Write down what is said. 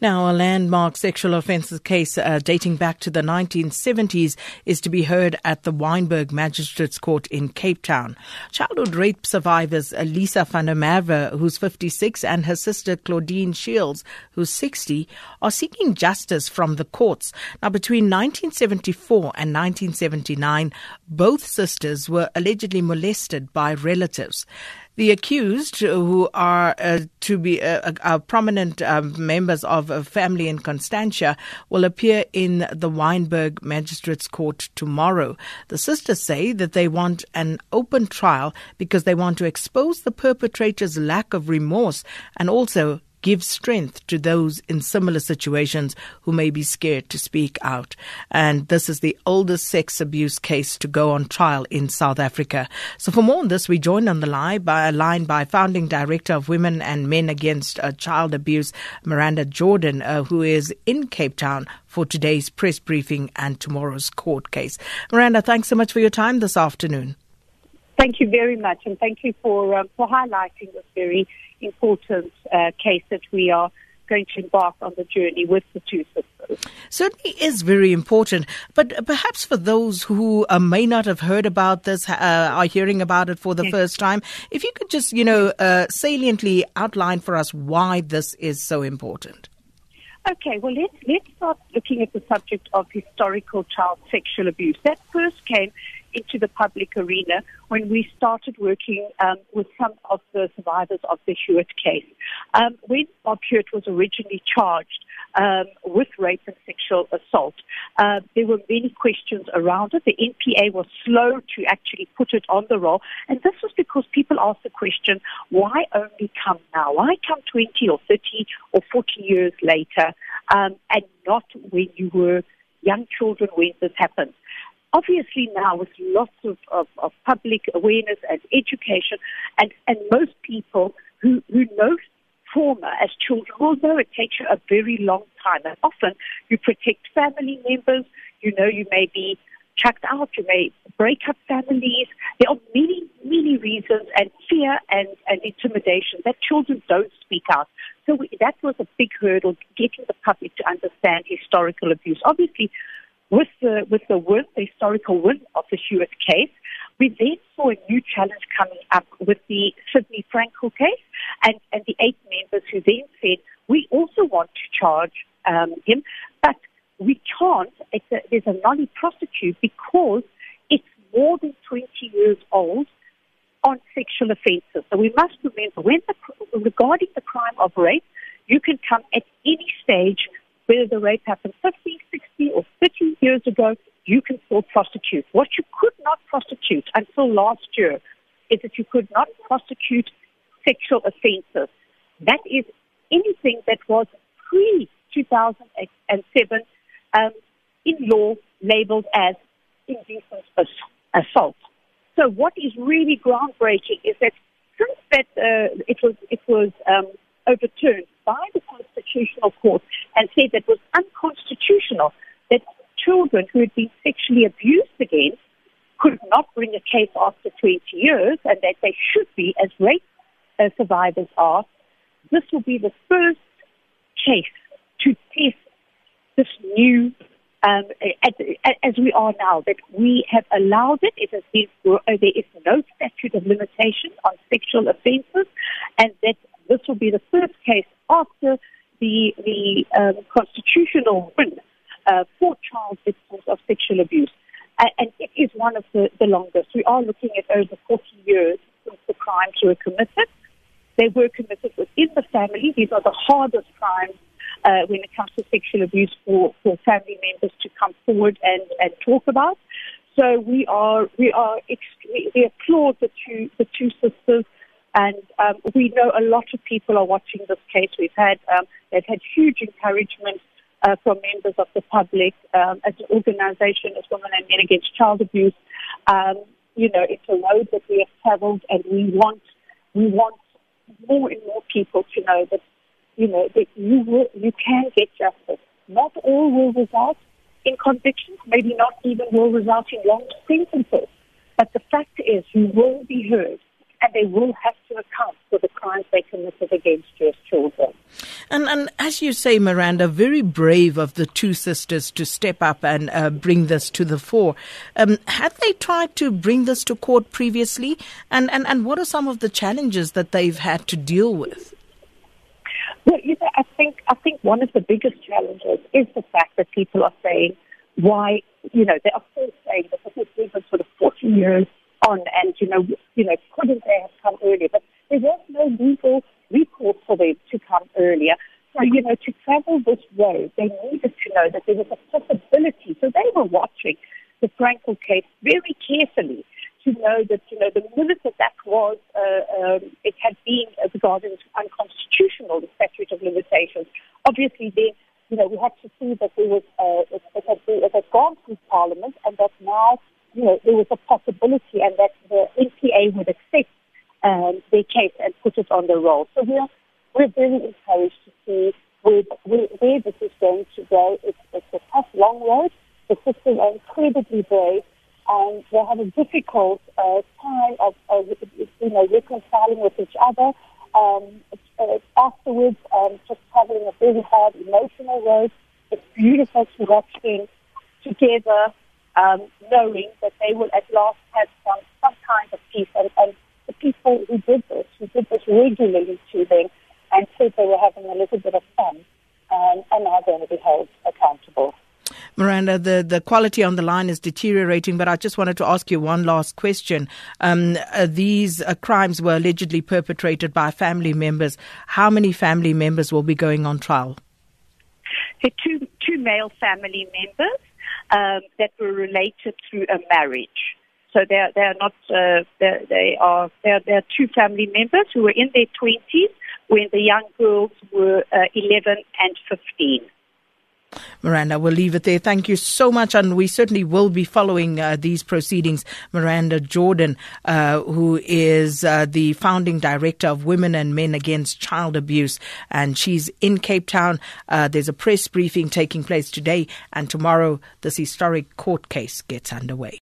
Now, a landmark sexual offences case uh, dating back to the 1970s is to be heard at the Wynberg Magistrates Court in Cape Town. Childhood rape survivors Lisa van der Merwe, who's 56, and her sister Claudine Shields, who's 60, are seeking justice from the courts. Now, between 1974 and 1979, both sisters were allegedly molested by relatives. The accused, who are uh, to be uh, uh, prominent um, members of a family in Constantia, will appear in the Wynberg Magistrates Court tomorrow. The sisters say that they want an open trial because they want to expose the perpetrator's lack of remorse and also give strength to those in similar situations who may be scared to speak out. And this is the oldest sex abuse case to go on trial in South Africa. So for more on this, we join on the line by, line by founding director of Women and Men Against uh, Child Abuse, Miranda Jordan, uh, who is in Cape Town for today's press briefing and tomorrow's court case. Miranda, thanks so much for your time this afternoon. Thank you very much, and thank you for uh, for highlighting this very important uh, case that we are going to embark on the journey with the two sisters. Certainly is very important, but perhaps for those who uh, may not have heard about this, uh, are hearing about it for the yes. first time, if you could just, you know, uh, saliently outline for us why this is so important. Okay, well, let's, let's start looking at the subject of historical child sexual abuse. That first came into the public arena when we started working um, with some of the survivors of the Hewitt case. Um, when Bob Hewitt was originally charged um, with rape and sexual assault, uh, there were many questions around it. The NPA was slow to actually put it on the roll, and this was because people asked the question, why only come now? Why come 20 or 30 or 40 years later um, and not when you were young children when this happened? Obviously now with lots of, of, of, public awareness and education and, and most people who, who know trauma as children know it takes you a very long time and often you protect family members, you know you may be chucked out, you may break up families. There are many, many reasons and fear and, and intimidation that children don't speak out. So we, that was a big hurdle, getting the public to understand historical abuse. Obviously, with the with the win, the historical win of the Hewitt case, we then saw a new challenge coming up with the Sidney Frankel case, and, and the eight members who then said we also want to charge um, him, but we can't. It's a, there's a nolle prosequi because it's more than 20 years old on sexual offences. So we must remember when the, regarding the crime of rape, you can come at any stage whether the rape happened 50, 60, or 30 years ago, you can still prosecute. What you could not prosecute until last year is that you could not prosecute sexual offences. That is anything that was pre 2007 um, in law labeled as indecent assault. So what is really groundbreaking is that since that uh, it was it was um, overturned by the Constitutional Court and said that was unconstitutional children who had been sexually abused against could not bring a case after 20 years and that they should be, as rape uh, survivors are. This will be the first case to test this new, um, as, we are now, that we have allowed it. It has been, uh, there is no statute of limitation on sexual offences, and that this will be the first case after the the um, constitutional win uh, for child victims of sexual abuse, and, and it is one of the, the longest. We are looking at over 40 years since the crimes were committed. They were committed within the family. These are the hardest crimes uh, when it comes to sexual abuse for, for family members to come forward and, and talk about. So we are we are we applaud the two the two sisters and um, we know a lot of people are watching this case. We've had um, they've had huge encouragement uh, from members of the public um, as an organisation as Women and Men Against Child Abuse. Um, you know, it's a road that we have travelled, and we want we want more and more people to know that you know that you will, you can get justice. Not all will result in convictions, maybe not even will result in long sentences, but the fact is you will be heard and they will have to account crimes they committed against your children. And, and as you say, Miranda, very brave of the two sisters to step up and uh, bring this to the fore. Um, had they tried to bring this to court previously? And, and, and what are some of the challenges that they've had to deal with? Well, you know, I think I think one of the biggest challenges is the fact that people are saying why, you know, they are still saying that this has been sort of 40 years on, and you know, you know, couldn't they have come earlier? But there was no legal recourse for them to come earlier. So, you know, to travel this road, they needed to know that there was a possibility. So they were watching the Frankel case very carefully to know that, you know, the minute that that was, uh, um, it had been regarded as unconstitutional, the statute of limitations. Obviously, then, you know, we had to see that there was, uh, it, it, had, it had gone through Parliament and that now, you know, there was a possibility and that the NPA would accept um, their case and put it on the roll. So we're, we're very encouraged to see where, where, where this is going to go. It's, it's a tough, long road. The sisters are incredibly brave and they have a difficult uh, time of, you know, reconciling with each other. Um, uh, afterwards, um, just traveling a very hard emotional road. It's beautiful to watch them together, um, knowing that they will at last have some, some kind of peace. And, and people who did this, who did this regularly to them, and said they were having a little bit of fun, um, are now going to be held accountable. Miranda, the, the quality on the line is deteriorating, but I just wanted to ask you one last question. Um, uh, these uh, crimes were allegedly perpetrated by family members. How many family members will be going on trial? two, two male family members um, that were related through a marriage. So they are, they are not, uh, they, are, they are, they are two family members who were in their 20s when the young girls were uh, 11 and 15. Miranda, we'll leave it there. Thank you so much. And we certainly will be following uh, these proceedings. Miranda Jordan, uh, who is uh, the founding director of Women and Men Against Child Abuse, and she's in Cape Town. Uh, there's a press briefing taking place today, and tomorrow this historic court case gets underway.